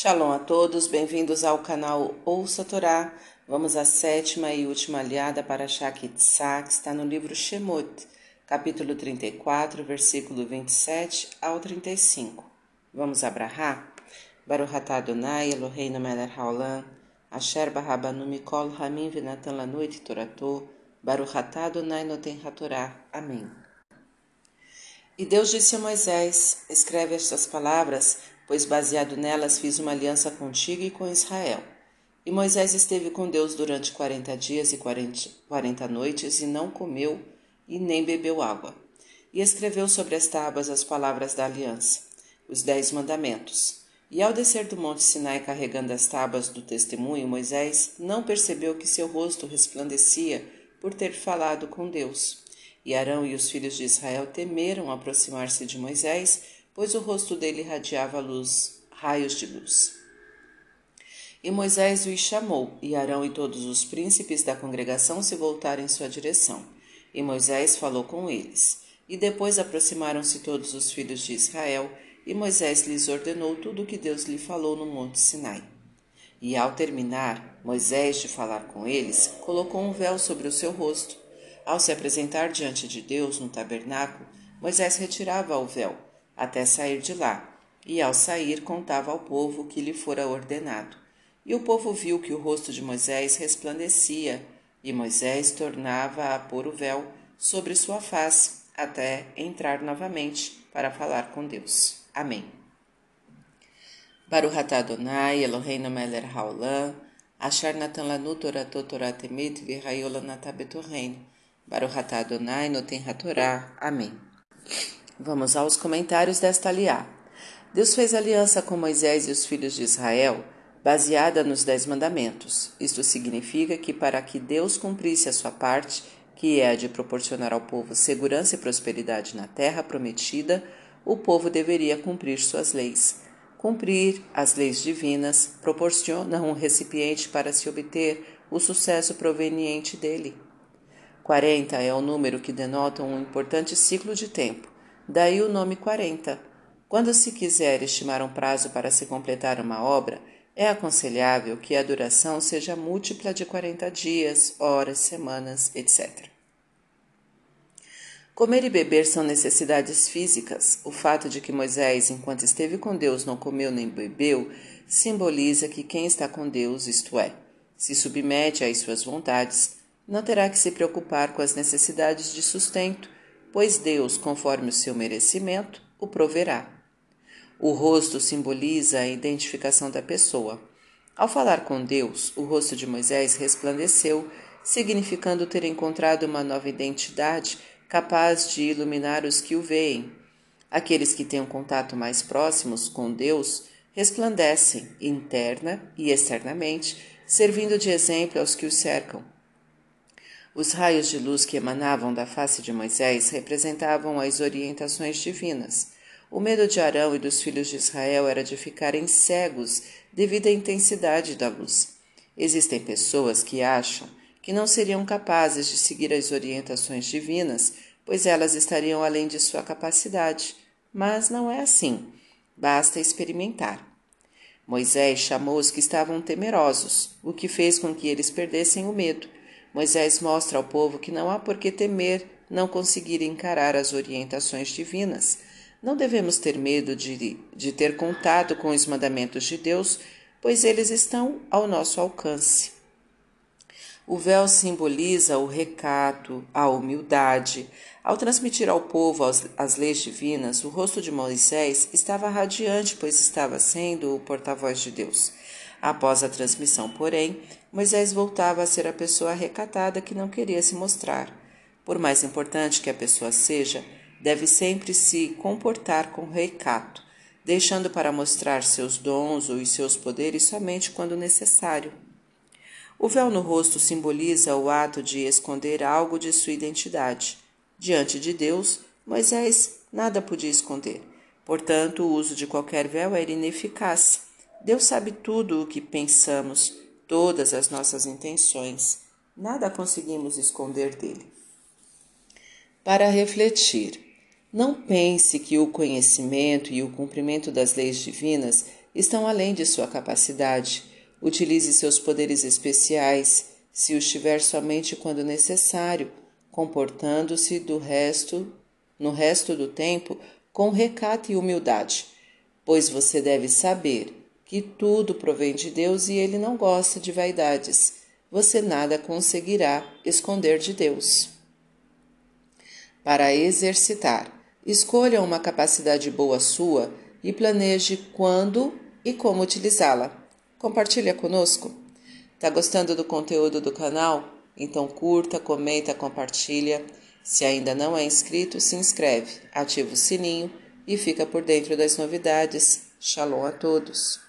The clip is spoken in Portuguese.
Shalom a todos, bem-vindos ao canal Ouça Torá. Vamos à sétima e última aliada para Shakitzá, que está no livro Shemot, capítulo 34, versículo 27 ao 35. Vamos abrahar? Baruch atah Adonai Eloheinu melech haolam, asher barabanu mikol hamim venatan lanu et torato, Baruch atah Adonai noten hatorá. Amém. E Deus disse a Moisés, escreve estas palavras pois baseado nelas fiz uma aliança contigo e com Israel. E Moisés esteve com Deus durante quarenta dias e quarenta noites, e não comeu e nem bebeu água. E escreveu sobre as tábuas as palavras da aliança, os dez mandamentos. E ao descer do monte Sinai carregando as tábuas do testemunho, Moisés não percebeu que seu rosto resplandecia por ter falado com Deus. E Arão e os filhos de Israel temeram aproximar-se de Moisés, pois o rosto dele irradiava luz, raios de luz. E Moisés os chamou, e Arão e todos os príncipes da congregação se voltaram em sua direção. E Moisés falou com eles. E depois aproximaram-se todos os filhos de Israel, e Moisés lhes ordenou tudo o que Deus lhe falou no monte Sinai. E ao terminar, Moisés de falar com eles, colocou um véu sobre o seu rosto. Ao se apresentar diante de Deus no tabernáculo, Moisés retirava o véu até sair de lá, e ao sair contava ao povo o que lhe fora ordenado. E o povo viu que o rosto de Moisés resplandecia, e Moisés tornava a pôr o véu sobre sua face, até entrar novamente para falar com Deus. Amém. Baruch Adonai, Eloheinu melech haolam, asher natan lanu toratot torat emet v'chayolanatah betorreino. Baruch Adonai noten hatorá. Amém. Vamos aos comentários desta aliá. Deus fez aliança com Moisés e os filhos de Israel, baseada nos Dez Mandamentos. Isto significa que, para que Deus cumprisse a sua parte, que é a de proporcionar ao povo segurança e prosperidade na terra prometida, o povo deveria cumprir suas leis. Cumprir as leis divinas proporciona um recipiente para se obter o sucesso proveniente dele. 40 é o número que denota um importante ciclo de tempo Daí o nome 40. Quando se quiser estimar um prazo para se completar uma obra, é aconselhável que a duração seja múltipla de 40 dias, horas, semanas, etc. Comer e beber são necessidades físicas. O fato de que Moisés, enquanto esteve com Deus, não comeu nem bebeu, simboliza que quem está com Deus, isto é, se submete às suas vontades, não terá que se preocupar com as necessidades de sustento pois Deus, conforme o seu merecimento, o proverá. O rosto simboliza a identificação da pessoa. Ao falar com Deus, o rosto de Moisés resplandeceu, significando ter encontrado uma nova identidade capaz de iluminar os que o veem. Aqueles que têm um contato mais próximos com Deus resplandecem interna e externamente, servindo de exemplo aos que o cercam. Os raios de luz que emanavam da face de Moisés representavam as orientações divinas. O medo de Arão e dos filhos de Israel era de ficarem cegos devido à intensidade da luz. Existem pessoas que acham que não seriam capazes de seguir as orientações divinas, pois elas estariam além de sua capacidade. Mas não é assim. Basta experimentar. Moisés chamou os que estavam temerosos, o que fez com que eles perdessem o medo Moisés mostra ao povo que não há por que temer não conseguir encarar as orientações divinas. Não devemos ter medo de, de ter contato com os mandamentos de Deus, pois eles estão ao nosso alcance. O véu simboliza o recato, a humildade. Ao transmitir ao povo as, as, leis divinas, o rosto de Moisés estava radiante, pois estava sendo o porta-voz de Deus. Após a transmissão, porém, Moisés voltava a ser a pessoa recatada que não queria se mostrar. Por mais importante que a pessoa seja, deve sempre se comportar com recato, deixando para mostrar seus dons ou seus poderes somente quando necessário. O véu no rosto simboliza o ato de esconder algo de sua identidade. Diante de Deus, Moisés nada podia esconder. Portanto, o uso de qualquer véu era ineficaz. Deus sabe tudo o que pensamos, todas as nossas intenções. Nada conseguimos esconder dele. Para refletir, não pense que o conhecimento e o cumprimento das leis divinas estão além de sua capacidade. Utilize seus poderes especiais, se os tiver somente quando necessário, comportando-se do resto, no resto do tempo, com recato e humildade, pois você deve saber que tudo provém de Deus e ele não gosta de vaidades. Você nada conseguirá esconder de Deus. Para exercitar, escolha uma capacidade boa sua e planeje quando e como utilizá-la. Compartilha conosco. Tá gostando do conteúdo do canal? Então curta, comenta, compartilha. Se ainda não é inscrito, se inscreve, ativa o sininho e fica por dentro das novidades. Shalom a todos!